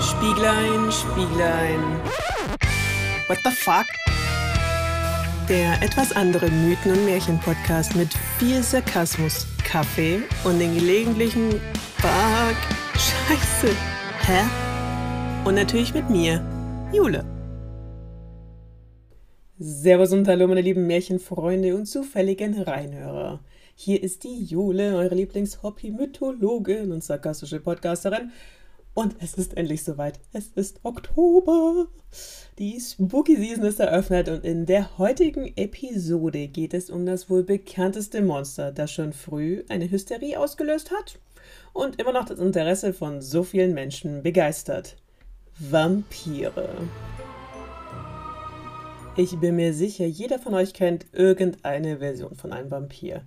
Spieglein, Spieglein. What the fuck? Der etwas andere Mythen- und Märchen-Podcast mit viel Sarkasmus, Kaffee und den gelegentlichen Fuck, Scheiße, hä? Und natürlich mit mir, Jule. Servus und hallo meine lieben Märchenfreunde und zufälligen Reinhörer. Hier ist die Jule, eure Lieblings-Hobby-Mythologin und sarkastische Podcasterin. Und es ist endlich soweit. Es ist Oktober. Die Spooky Season ist eröffnet und in der heutigen Episode geht es um das wohl bekannteste Monster, das schon früh eine Hysterie ausgelöst hat und immer noch das Interesse von so vielen Menschen begeistert. Vampire. Ich bin mir sicher, jeder von euch kennt irgendeine Version von einem Vampir.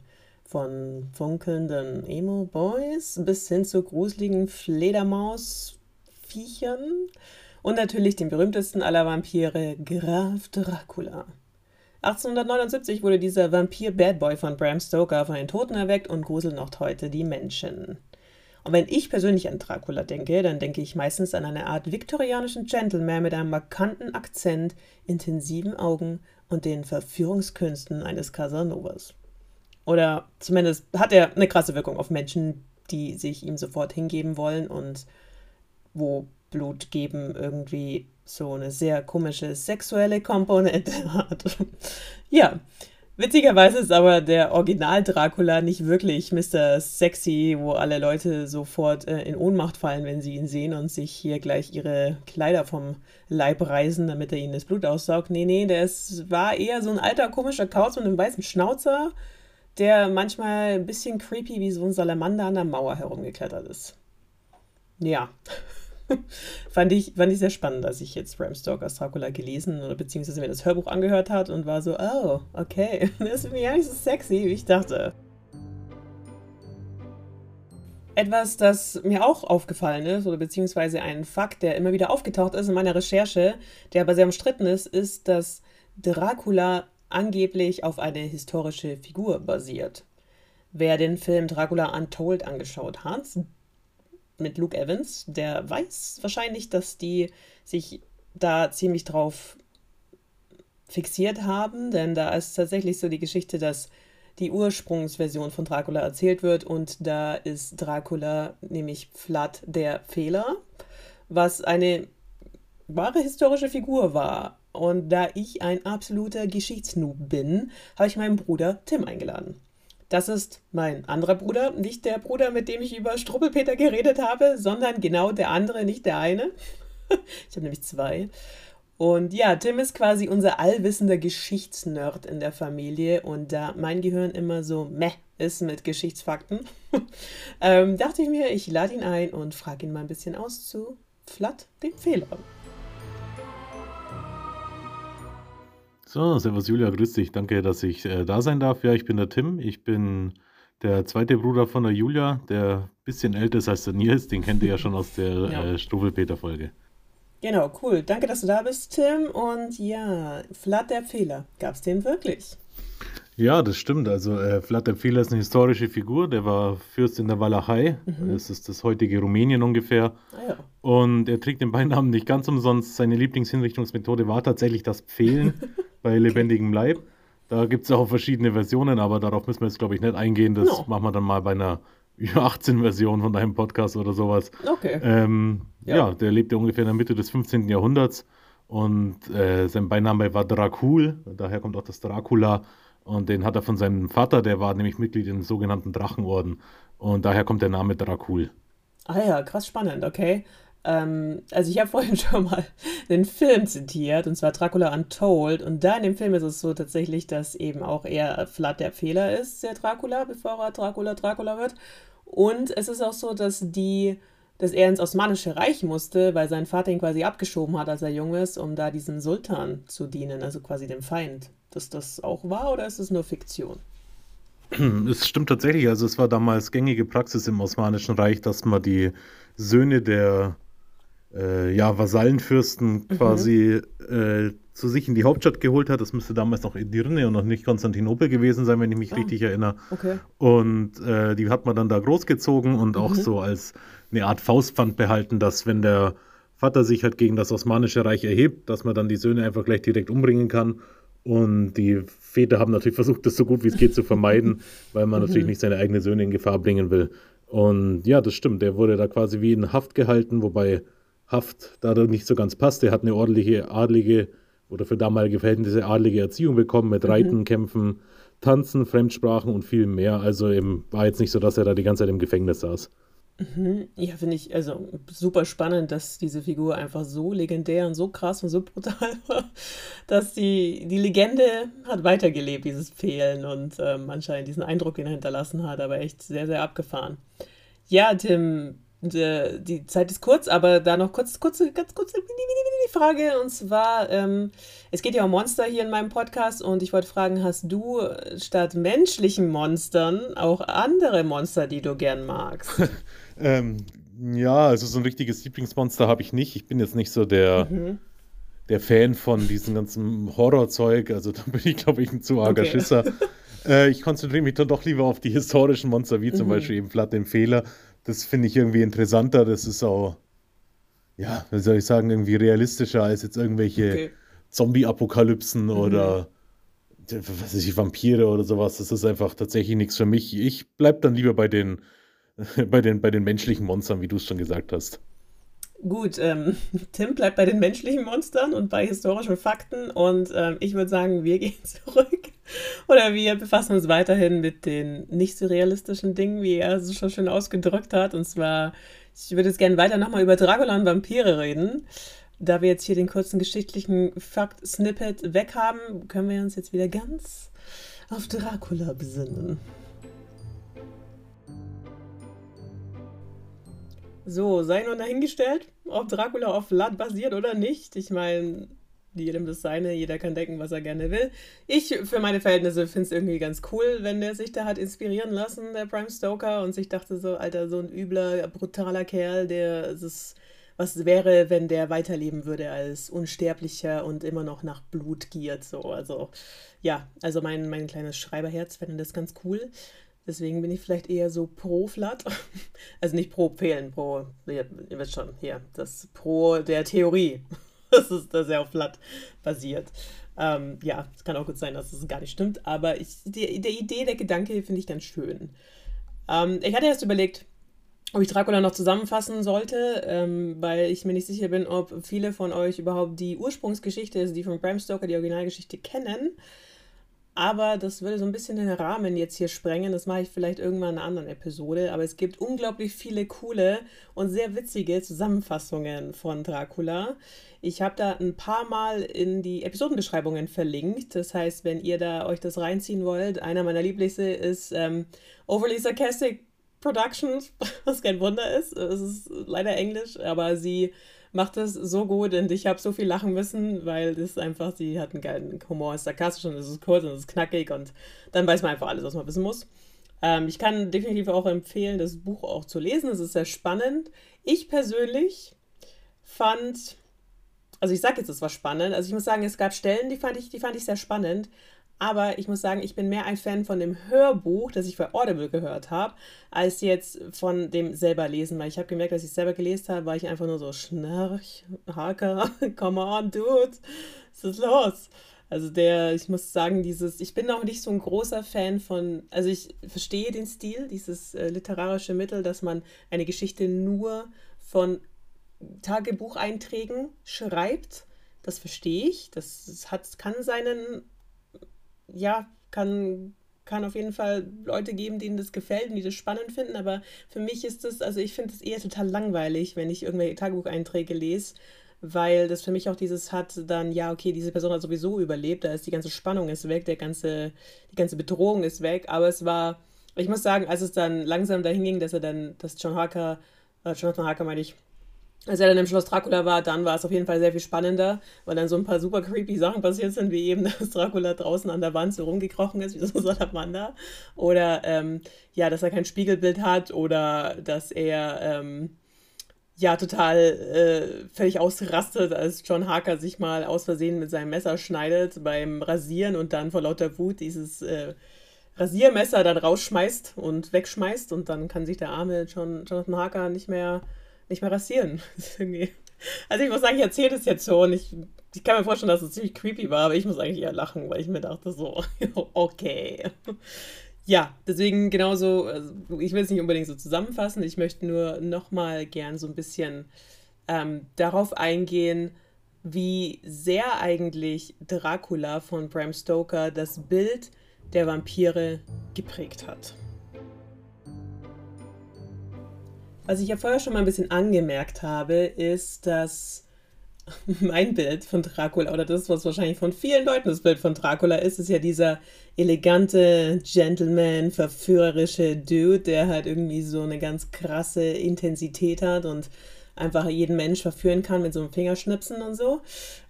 Von funkelnden Emo-Boys bis hin zu gruseligen Fledermaus-Viechern und natürlich den berühmtesten aller Vampire, Graf Dracula. 1879 wurde dieser Vampir-Bad-Boy von Bram Stoker von den Toten erweckt und gruselt noch heute die Menschen. Und wenn ich persönlich an Dracula denke, dann denke ich meistens an eine Art viktorianischen Gentleman mit einem markanten Akzent, intensiven Augen und den Verführungskünsten eines Casanovas. Oder zumindest hat er eine krasse Wirkung auf Menschen, die sich ihm sofort hingeben wollen und wo Blut geben irgendwie so eine sehr komische sexuelle Komponente hat. ja, witzigerweise ist aber der Original Dracula nicht wirklich Mr. Sexy, wo alle Leute sofort äh, in Ohnmacht fallen, wenn sie ihn sehen und sich hier gleich ihre Kleider vom Leib reißen, damit er ihnen das Blut aussaugt. Nee, nee, ist, war eher so ein alter komischer Kauz mit einem weißen Schnauzer der manchmal ein bisschen creepy wie so ein Salamander an der Mauer herumgeklettert ist. Ja. fand, ich, fand ich sehr spannend, als ich jetzt Bram Stokers Dracula gelesen oder beziehungsweise mir das Hörbuch angehört hat und war so, oh, okay, das ist mir ja nicht so sexy, wie ich dachte. Etwas, das mir auch aufgefallen ist, oder beziehungsweise ein Fakt, der immer wieder aufgetaucht ist in meiner Recherche, der aber sehr umstritten ist, ist, dass Dracula angeblich auf eine historische Figur basiert. Wer den Film Dracula Untold angeschaut hat, mit Luke Evans, der weiß wahrscheinlich, dass die sich da ziemlich drauf fixiert haben, denn da ist tatsächlich so die Geschichte, dass die Ursprungsversion von Dracula erzählt wird und da ist Dracula nämlich Vlad der Fehler, was eine wahre historische Figur war. Und da ich ein absoluter Geschichtsnoob bin, habe ich meinen Bruder Tim eingeladen. Das ist mein anderer Bruder, nicht der Bruder, mit dem ich über Struppelpeter geredet habe, sondern genau der andere, nicht der eine. ich habe nämlich zwei. Und ja, Tim ist quasi unser allwissender Geschichtsnerd in der Familie und da mein Gehirn immer so meh ist mit Geschichtsfakten, ähm, dachte ich mir, ich lade ihn ein und frage ihn mal ein bisschen aus zu Flat, dem Fehler. So, Servus Julia, grüß dich. Danke, dass ich äh, da sein darf. Ja, ich bin der Tim. Ich bin der zweite Bruder von der Julia, der ein bisschen älter ist als der Nils. Den kennt ihr ja schon aus der ja. äh, Struwelpeter-Folge. Genau, cool. Danke, dass du da bist, Tim. Und ja, Flat der Fehler. Gab es den wirklich? Ja, das stimmt. Also äh, Vlad der Fehler ist eine historische Figur. Der war Fürst in der Walachei. Mhm. Das ist das heutige Rumänien ungefähr. Ah, ja. Und er trägt den Beinamen nicht ganz umsonst. Seine Lieblingshinrichtungsmethode war tatsächlich das Pfählen. bei lebendigem Leib. Da gibt es auch verschiedene Versionen, aber darauf müssen wir jetzt, glaube ich, nicht eingehen. Das no. machen wir dann mal bei einer 18-Version von einem Podcast oder sowas. Okay. Ähm, ja. ja. der lebte ungefähr in der Mitte des 15. Jahrhunderts und äh, sein Beiname war Dracul, daher kommt auch das Dracula. Und den hat er von seinem Vater, der war nämlich Mitglied im sogenannten Drachenorden. Und daher kommt der Name Dracul. Ah ja, krass spannend, okay. Ähm, also ich habe vorhin schon mal den Film zitiert, und zwar Dracula Untold. Und da in dem Film ist es so tatsächlich, dass eben auch er Vlad der Fehler ist, der Dracula, bevor er Dracula Dracula wird. Und es ist auch so, dass die dass er ins Osmanische Reich musste, weil sein Vater ihn quasi abgeschoben hat, als er jung ist, um da diesem Sultan zu dienen, also quasi dem Feind. Dass das auch war oder ist es nur Fiktion? Es stimmt tatsächlich. Also es war damals gängige Praxis im Osmanischen Reich, dass man die Söhne der äh, ja, Vasallenfürsten mhm. quasi äh, zu sich in die Hauptstadt geholt hat. Das müsste damals noch Edirne und noch nicht Konstantinopel gewesen sein, wenn ich mich ah, richtig erinnere. Okay. Und äh, die hat man dann da großgezogen und mhm. auch so als eine Art Faustpfand behalten, dass wenn der Vater sich halt gegen das Osmanische Reich erhebt, dass man dann die Söhne einfach gleich direkt umbringen kann. Und die Väter haben natürlich versucht, das so gut wie es geht zu vermeiden, weil man natürlich mhm. nicht seine eigenen Söhne in Gefahr bringen will. Und ja, das stimmt. Der wurde da quasi wie in Haft gehalten, wobei Haft da nicht so ganz passt. Er hat eine ordentliche adlige oder für damalige Verhältnisse adlige Erziehung bekommen mit mhm. Reiten, mhm. Kämpfen, Tanzen, Fremdsprachen und viel mehr. Also eben war jetzt nicht so, dass er da die ganze Zeit im Gefängnis saß. Mhm. Ja, finde ich also super spannend, dass diese Figur einfach so legendär und so krass und so brutal war, dass die, die Legende hat weitergelebt, dieses Fehlen und ähm, anscheinend diesen Eindruck, den er hinterlassen hat, aber echt sehr, sehr abgefahren. Ja, Tim, die, die Zeit ist kurz, aber da noch kurz, kurze, ganz kurze die Frage und zwar, ähm, es geht ja um Monster hier in meinem Podcast und ich wollte fragen, hast du statt menschlichen Monstern auch andere Monster, die du gern magst? Ähm, ja, also so ein richtiges Lieblingsmonster habe ich nicht. Ich bin jetzt nicht so der, mhm. der Fan von diesem ganzen Horrorzeug. Also da bin ich, glaube ich, ein zu arger okay. Schisser. äh, ich konzentriere mich dann doch lieber auf die historischen Monster, wie zum mhm. Beispiel eben Vlad den Fehler. Das finde ich irgendwie interessanter. Das ist auch, ja, wie soll ich sagen, irgendwie realistischer als jetzt irgendwelche okay. Zombie-Apokalypsen mhm. oder was weiß ich, Vampire oder sowas. Das ist einfach tatsächlich nichts für mich. Ich bleibe dann lieber bei den bei, den, bei den menschlichen Monstern, wie du es schon gesagt hast. Gut, ähm, Tim bleibt bei den menschlichen Monstern und bei historischen Fakten und ähm, ich würde sagen, wir gehen zurück oder wir befassen uns weiterhin mit den nicht so realistischen Dingen, wie er es schon schön ausgedrückt hat. Und zwar, ich würde jetzt gerne weiter nochmal über Dracula und Vampire reden. Da wir jetzt hier den kurzen geschichtlichen Fakt-Snippet weg haben, können wir uns jetzt wieder ganz auf Dracula besinnen. So, sei nur dahingestellt, ob Dracula auf Vlad basiert oder nicht. Ich meine, jedem das seine, jeder kann denken, was er gerne will. Ich, für meine Verhältnisse, finde es irgendwie ganz cool, wenn der sich da hat inspirieren lassen, der Prime Stoker, und sich dachte so, Alter, so ein übler, brutaler Kerl, der ist, was wäre, wenn der weiterleben würde als Unsterblicher und immer noch nach Blut giert, so. Also, ja, also mein, mein kleines Schreiberherz fände das ganz cool. Deswegen bin ich vielleicht eher so pro Flat. Also nicht pro Fehlen, pro, ihr, ihr wisst schon, hier, das pro der Theorie. Das ist, dass er auf Flat basiert. Ähm, ja, es kann auch gut sein, dass es gar nicht stimmt, aber ich, die, der Idee, der Gedanke finde ich ganz schön. Ähm, ich hatte erst überlegt, ob ich Dracula noch zusammenfassen sollte, ähm, weil ich mir nicht sicher bin, ob viele von euch überhaupt die Ursprungsgeschichte, also die von Bram Stoker, die Originalgeschichte kennen. Aber das würde so ein bisschen den Rahmen jetzt hier sprengen. Das mache ich vielleicht irgendwann in einer anderen Episode. Aber es gibt unglaublich viele coole und sehr witzige Zusammenfassungen von Dracula. Ich habe da ein paar Mal in die Episodenbeschreibungen verlinkt. Das heißt, wenn ihr da euch das reinziehen wollt, einer meiner Lieblings ist ähm, Overly Sarcastic Productions, was kein Wunder ist. Es ist leider Englisch, aber sie macht das so gut und ich habe so viel lachen müssen, weil das einfach, sie hat einen geilen Humor, ist sarkastisch und es ist kurz und es ist knackig und dann weiß man einfach alles, was man wissen muss. Ähm, ich kann definitiv auch empfehlen, das Buch auch zu lesen. Es ist sehr spannend. Ich persönlich fand, also ich sage jetzt, es war spannend. Also ich muss sagen, es gab Stellen, die fand ich, die fand ich sehr spannend. Aber ich muss sagen, ich bin mehr ein Fan von dem Hörbuch, das ich bei Audible gehört habe, als jetzt von dem selber lesen. Weil ich habe gemerkt, als ich selber gelesen habe, war ich einfach nur so schnarch, Haker, come on, dude, was ist los? Also der, ich muss sagen, dieses, ich bin auch nicht so ein großer Fan von, also ich verstehe den Stil, dieses äh, literarische Mittel, dass man eine Geschichte nur von Tagebucheinträgen schreibt. Das verstehe ich. Das, das hat, kann seinen ja, kann, kann auf jeden Fall Leute geben, denen das gefällt und die das spannend finden, aber für mich ist das, also ich finde es eher total langweilig, wenn ich irgendwelche Tagebucheinträge lese, weil das für mich auch dieses hat, dann, ja, okay, diese Person hat sowieso überlebt, da ist die ganze Spannung ist weg, der ganze, die ganze Bedrohung ist weg, aber es war, ich muss sagen, als es dann langsam dahin ging, dass er dann, dass John Harker, äh, Jonathan Harker meine ich, als er dann im Schloss Dracula war, dann war es auf jeden Fall sehr viel spannender, weil dann so ein paar super creepy Sachen passiert sind, wie eben, dass Dracula draußen an der Wand so rumgekrochen ist, wie so ein Salamander. Oder ähm, ja, dass er kein Spiegelbild hat oder dass er ähm, ja total äh, völlig ausrastet, als John Harker sich mal aus Versehen mit seinem Messer schneidet beim Rasieren und dann vor lauter Wut dieses äh, Rasiermesser dann rausschmeißt und wegschmeißt und dann kann sich der arme John, Jonathan Harker nicht mehr nicht mehr rasieren. Also ich muss sagen, ich erzähle das jetzt schon. Ich, ich kann mir vorstellen, dass es ziemlich creepy war, aber ich muss eigentlich eher lachen, weil ich mir dachte so, okay. Ja, deswegen genauso, also ich will es nicht unbedingt so zusammenfassen, ich möchte nur nochmal gern so ein bisschen ähm, darauf eingehen, wie sehr eigentlich Dracula von Bram Stoker das Bild der Vampire geprägt hat. Was ich ja vorher schon mal ein bisschen angemerkt habe, ist, dass mein Bild von Dracula oder das, was wahrscheinlich von vielen Leuten das Bild von Dracula ist, ist ja dieser elegante Gentleman, verführerische Dude, der halt irgendwie so eine ganz krasse Intensität hat und einfach jeden Mensch verführen kann mit so einem Fingerschnipsen und so.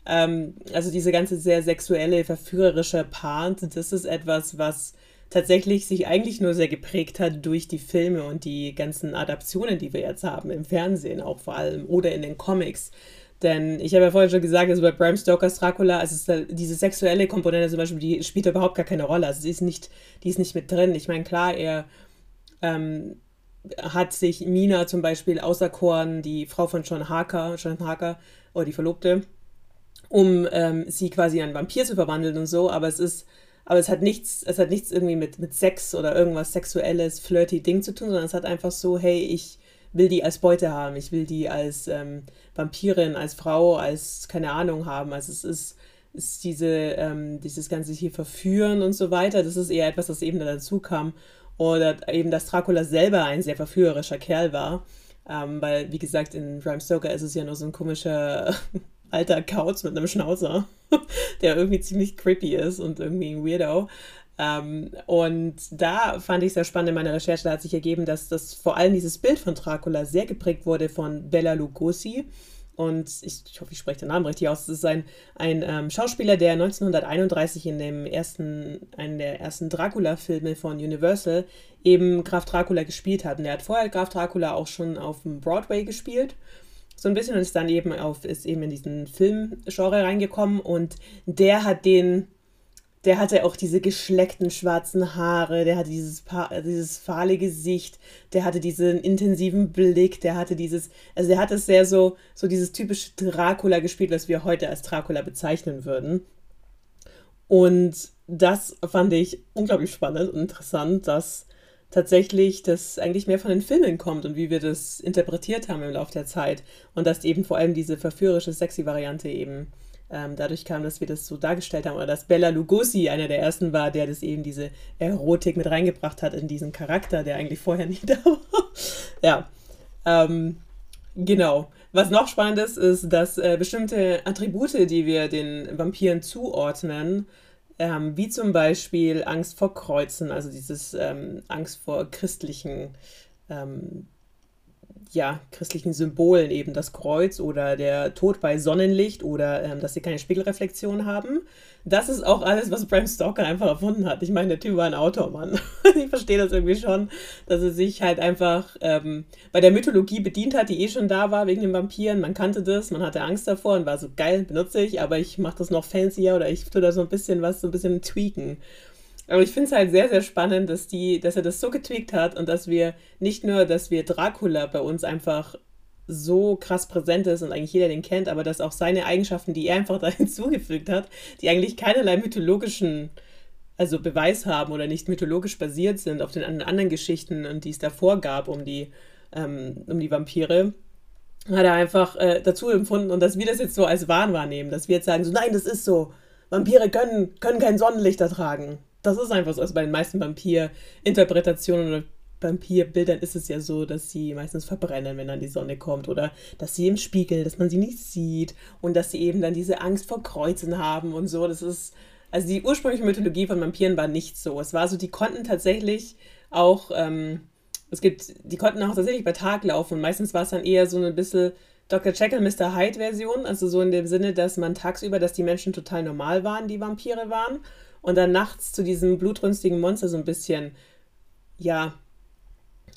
Ähm, also diese ganze sehr sexuelle, verführerische Part, das ist etwas, was tatsächlich sich eigentlich nur sehr geprägt hat durch die Filme und die ganzen Adaptionen, die wir jetzt haben, im Fernsehen auch vor allem oder in den Comics. Denn ich habe ja vorhin schon gesagt, also bei Bram Stokers Dracula, also diese sexuelle Komponente zum Beispiel, die spielt überhaupt gar keine Rolle. Also sie ist nicht, die ist nicht mit drin. Ich meine, klar, er ähm, hat sich Mina zum Beispiel auserkoren, die Frau von John Harker, John Harker, oder die Verlobte, um ähm, sie quasi in einen Vampir zu verwandeln und so, aber es ist, aber es hat nichts, es hat nichts irgendwie mit, mit Sex oder irgendwas sexuelles, flirty Ding zu tun, sondern es hat einfach so, hey, ich will die als Beute haben, ich will die als ähm, Vampirin, als Frau, als keine Ahnung haben. Also es ist, ist diese, ähm, dieses ganze hier verführen und so weiter, das ist eher etwas, das eben dazu kam. Oder eben, dass Dracula selber ein sehr verführerischer Kerl war. Ähm, weil, wie gesagt, in Bram Stoker ist es ja nur so ein komischer alter Kauz mit einem Schnauzer, der irgendwie ziemlich creepy ist und irgendwie ein Weirdo. Ähm, und da fand ich sehr spannend in meiner Recherche, da hat sich ergeben, dass das vor allem dieses Bild von Dracula sehr geprägt wurde von Bella Lugosi und ich, ich hoffe, ich spreche den Namen richtig aus. Es ist ein, ein ähm, Schauspieler, der 1931 in dem ersten, einen der ersten Dracula-Filme von Universal eben Graf Dracula gespielt hat. Und er hat vorher Graf Dracula auch schon auf dem Broadway gespielt. So ein bisschen und ist dann eben auf, ist eben in diesen Filmgenre reingekommen und der hat den der hatte auch diese geschleckten schwarzen Haare, der hatte dieses, dieses fahle Gesicht, der hatte diesen intensiven Blick, der hatte dieses, also der hat es sehr so, so dieses typische Dracula gespielt, was wir heute als Dracula bezeichnen würden. Und das fand ich unglaublich spannend und interessant, dass tatsächlich das eigentlich mehr von den Filmen kommt und wie wir das interpretiert haben im Laufe der Zeit. Und dass eben vor allem diese verführerische, sexy Variante eben ähm, dadurch kam, dass wir das so dargestellt haben oder dass Bella Lugosi einer der ersten war, der das eben diese Erotik mit reingebracht hat in diesen Charakter, der eigentlich vorher nicht da war. ja, ähm, genau. Was noch spannend ist, ist, dass äh, bestimmte Attribute, die wir den Vampiren zuordnen, ähm, wie zum Beispiel Angst vor Kreuzen, also dieses ähm, Angst vor christlichen ähm, ja, christlichen Symbolen, eben das Kreuz oder der Tod bei Sonnenlicht oder ähm, dass sie keine Spiegelreflexion haben. Das ist auch alles, was Bram Stoker einfach erfunden hat. Ich meine, der Typ war ein Autor, Mann. ich verstehe das irgendwie schon, dass er sich halt einfach ähm, bei der Mythologie bedient hat, die eh schon da war wegen den Vampiren. Man kannte das, man hatte Angst davor und war so geil, benutze ich, aber ich mache das noch fancier oder ich tue da so ein bisschen was, so ein bisschen tweaken. Aber ich finde es halt sehr, sehr spannend, dass, die, dass er das so getweakt hat und dass wir nicht nur, dass wir Dracula bei uns einfach so krass präsent ist und eigentlich jeder den kennt, aber dass auch seine Eigenschaften, die er einfach da hinzugefügt hat, die eigentlich keinerlei mythologischen also Beweis haben oder nicht mythologisch basiert sind auf den anderen Geschichten und die es davor gab um die, ähm, um die Vampire, hat er einfach äh, dazu empfunden und dass wir das jetzt so als Wahn wahrnehmen, dass wir jetzt sagen, so nein, das ist so, Vampire können, können kein Sonnenlicht ertragen das ist einfach so. Also bei den meisten Vampir-Interpretationen oder Vampirbildern ist es ja so, dass sie meistens verbrennen, wenn dann die Sonne kommt oder dass sie im Spiegel, dass man sie nicht sieht und dass sie eben dann diese Angst vor Kreuzen haben und so. Das ist, also die ursprüngliche Mythologie von Vampiren war nicht so. Es war so, die konnten tatsächlich auch, ähm, es gibt, die konnten auch tatsächlich bei Tag laufen und meistens war es dann eher so ein bisschen Dr. Jekyll, Mr. Hyde Version, also so in dem Sinne, dass man tagsüber, dass die Menschen total normal waren, die Vampire waren und dann nachts zu diesem blutrünstigen Monster so ein bisschen, ja,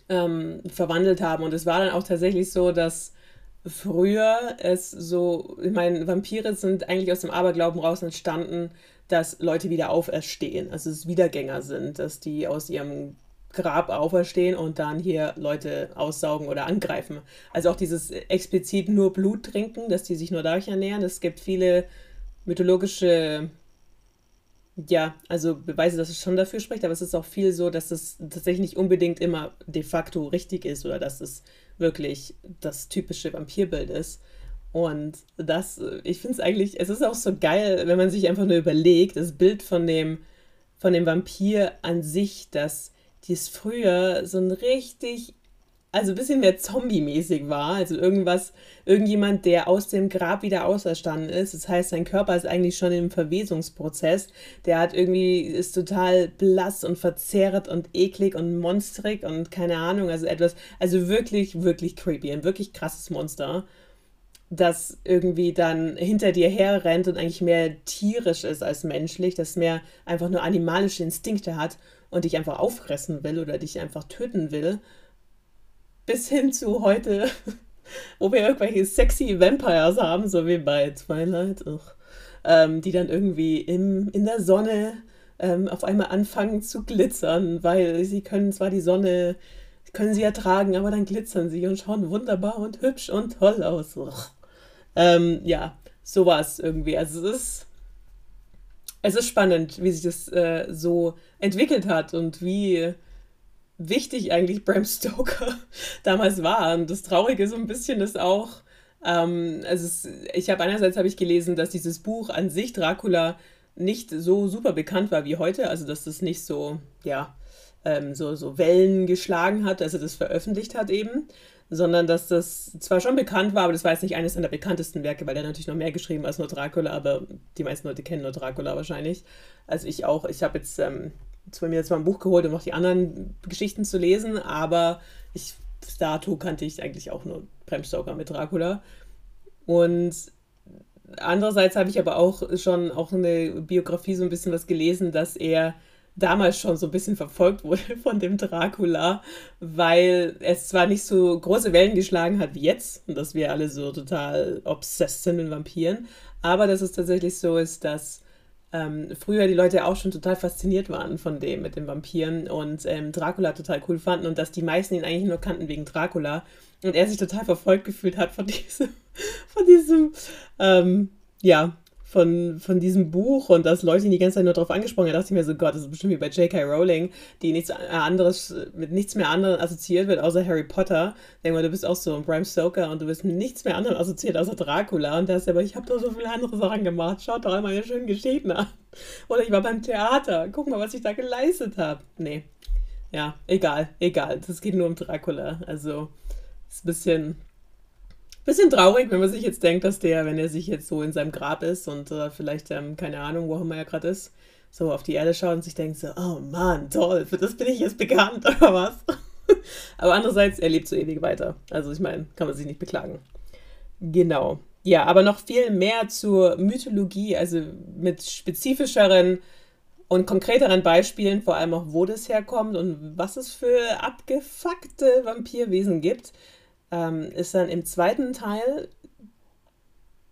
ähm, verwandelt haben. Und es war dann auch tatsächlich so, dass früher es so, ich meine, Vampire sind eigentlich aus dem Aberglauben raus entstanden, dass Leute wieder auferstehen, also es Wiedergänger sind, dass die aus ihrem Grab auferstehen und dann hier Leute aussaugen oder angreifen. Also auch dieses explizit nur Blut trinken, dass die sich nur dadurch ernähren. Es gibt viele mythologische, ja, also Beweise, dass es schon dafür spricht, aber es ist auch viel so, dass es tatsächlich nicht unbedingt immer de facto richtig ist oder dass es wirklich das typische Vampirbild ist. Und das, ich finde es eigentlich, es ist auch so geil, wenn man sich einfach nur überlegt, das Bild von dem, von dem Vampir an sich, dass dies früher so ein richtig, also ein bisschen mehr Zombie-mäßig war. Also irgendwas, irgendjemand, der aus dem Grab wieder auferstanden ist. Das heißt, sein Körper ist eigentlich schon im Verwesungsprozess. Der hat irgendwie, ist total blass und verzerrt und eklig und monstrig und keine Ahnung, also etwas, also wirklich, wirklich creepy, ein wirklich krasses Monster das irgendwie dann hinter dir herrennt und eigentlich mehr tierisch ist als menschlich, das mehr einfach nur animalische Instinkte hat und dich einfach auffressen will oder dich einfach töten will, bis hin zu heute, wo wir irgendwelche sexy Vampires haben, so wie bei Twilight, ähm, die dann irgendwie im, in der Sonne ähm, auf einmal anfangen zu glitzern, weil sie können zwar die Sonne, können sie ertragen, aber dann glitzern sie und schauen wunderbar und hübsch und toll aus. Ähm, ja, sowas irgendwie. Also es ist, es ist spannend, wie sich das äh, so entwickelt hat und wie wichtig eigentlich Bram Stoker damals war. Und das Traurige so ein bisschen ist auch, ähm, also es, ich habe einerseits habe ich gelesen, dass dieses Buch an sich Dracula nicht so super bekannt war wie heute, also dass das nicht so, ja, ähm, so, so Wellen geschlagen hat, als er das veröffentlicht hat eben sondern dass das zwar schon bekannt war, aber das war jetzt nicht eines seiner bekanntesten Werke, weil er natürlich noch mehr geschrieben als nur Dracula, aber die meisten Leute kennen nur Dracula wahrscheinlich. Also ich auch, ich habe jetzt ähm, zwar mir jetzt mal ein Buch geholt, um noch die anderen Geschichten zu lesen, aber ich, dato kannte ich eigentlich auch nur Bram Stoker mit Dracula. Und andererseits habe ich aber auch schon auch eine Biografie so ein bisschen was gelesen, dass er damals schon so ein bisschen verfolgt wurde von dem Dracula, weil es zwar nicht so große Wellen geschlagen hat wie jetzt und dass wir alle so total obsessed sind mit Vampiren, aber dass es tatsächlich so ist, dass ähm, früher die Leute auch schon total fasziniert waren von dem mit den Vampiren und ähm, Dracula total cool fanden und dass die meisten ihn eigentlich nur kannten wegen Dracula und er sich total verfolgt gefühlt hat von diesem, von diesem, ähm, ja, von, von diesem Buch und dass Leute ihn die ganze Zeit nur darauf angesprochen haben, dachte ich mir so, Gott, das ist bestimmt wie bei J.K. Rowling, die nichts anderes, mit nichts mehr anderem assoziiert wird, außer Harry Potter. Denk mal, du bist auch so ein Bram Stoker und du bist mit nichts mehr anderem assoziiert, außer Dracula. Und da ist aber, ich habe doch so viele andere Sachen gemacht. Schaut doch all meine schönen Geschichten an. Oder ich war beim Theater. Guck mal, was ich da geleistet habe. Nee. Ja, egal, egal. Das geht nur um Dracula. Also, ist ein bisschen Bisschen traurig, wenn man sich jetzt denkt, dass der, wenn er sich jetzt so in seinem Grab ist und äh, vielleicht, ähm, keine Ahnung, wo immer er gerade ist, so auf die Erde schaut und sich denkt so, oh Mann, toll, für das bin ich jetzt bekannt, oder was? Aber andererseits, er lebt so ewig weiter. Also ich meine, kann man sich nicht beklagen. Genau. Ja, aber noch viel mehr zur Mythologie, also mit spezifischeren und konkreteren Beispielen, vor allem auch, wo das herkommt und was es für abgefuckte Vampirwesen gibt ähm, ist dann im zweiten Teil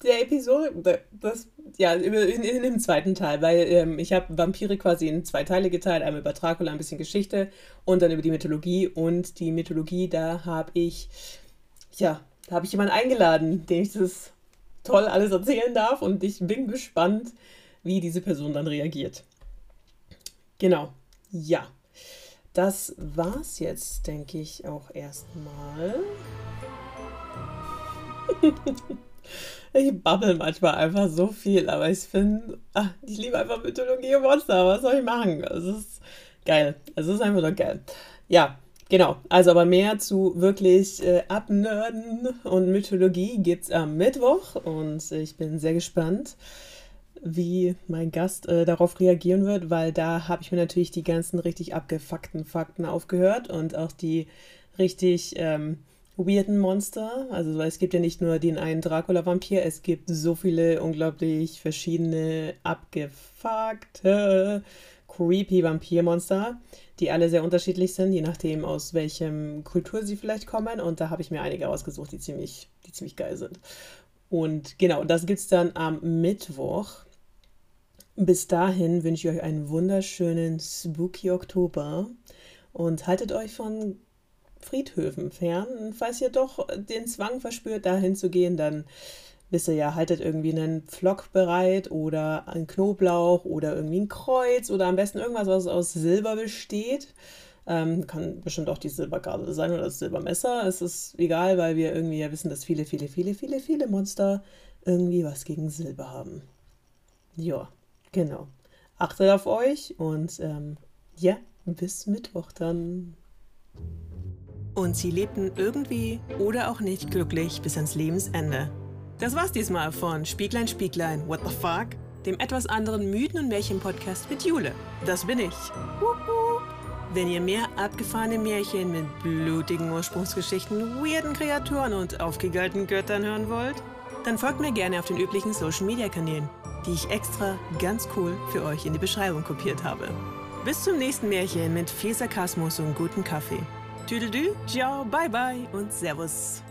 der Episode, das, ja, in, in, dem zweiten Teil, weil ähm, ich habe Vampire quasi in zwei Teile geteilt, einmal über Dracula, ein bisschen Geschichte und dann über die Mythologie und die Mythologie, da habe ich, ja, da habe ich jemanden eingeladen, dem ich das toll alles erzählen darf und ich bin gespannt, wie diese Person dann reagiert. Genau, ja. Das war's jetzt, denke ich, auch erstmal. ich babbel manchmal einfach so viel, aber ich finde, ich liebe einfach Mythologie und Monster. Was soll ich machen? Es ist geil. Es ist einfach nur geil. Ja, genau. Also, aber mehr zu wirklich äh, Abnörden und Mythologie gibt's am Mittwoch und ich bin sehr gespannt wie mein Gast äh, darauf reagieren wird, weil da habe ich mir natürlich die ganzen richtig abgefuckten Fakten aufgehört und auch die richtig ähm, weirden Monster. Also es gibt ja nicht nur den einen Dracula-Vampir, es gibt so viele unglaublich verschiedene abgefuckte, creepy Vampirmonster, die alle sehr unterschiedlich sind, je nachdem aus welchem Kultur sie vielleicht kommen. Und da habe ich mir einige ausgesucht, die ziemlich, die ziemlich geil sind. Und genau, das gibt es dann am Mittwoch. Bis dahin wünsche ich euch einen wunderschönen Spooky Oktober Und haltet euch von Friedhöfen fern. Falls ihr doch den Zwang verspürt, dahin zu gehen, dann wisst ihr ja, haltet irgendwie einen Pflock bereit oder einen Knoblauch oder irgendwie ein Kreuz oder am besten irgendwas, was aus Silber besteht. Ähm, kann bestimmt auch die Silbergabel sein oder das Silbermesser. Es ist egal, weil wir irgendwie ja wissen, dass viele, viele, viele, viele, viele Monster irgendwie was gegen Silber haben. Ja, genau. Achtet auf euch und ähm, ja, bis Mittwoch dann. Und sie lebten irgendwie oder auch nicht glücklich bis ans Lebensende. Das war's diesmal von Spieglein, Spieglein, What the fuck? Dem etwas anderen Mythen- und Märchen-Podcast mit Jule. Das bin ich. Wenn ihr mehr abgefahrene Märchen mit blutigen Ursprungsgeschichten, weirden Kreaturen und aufgegalten Göttern hören wollt, dann folgt mir gerne auf den üblichen Social-Media-Kanälen, die ich extra ganz cool für euch in die Beschreibung kopiert habe. Bis zum nächsten Märchen mit viel Sarkasmus und guten Kaffee. Tüdelü, ciao, bye bye und Servus.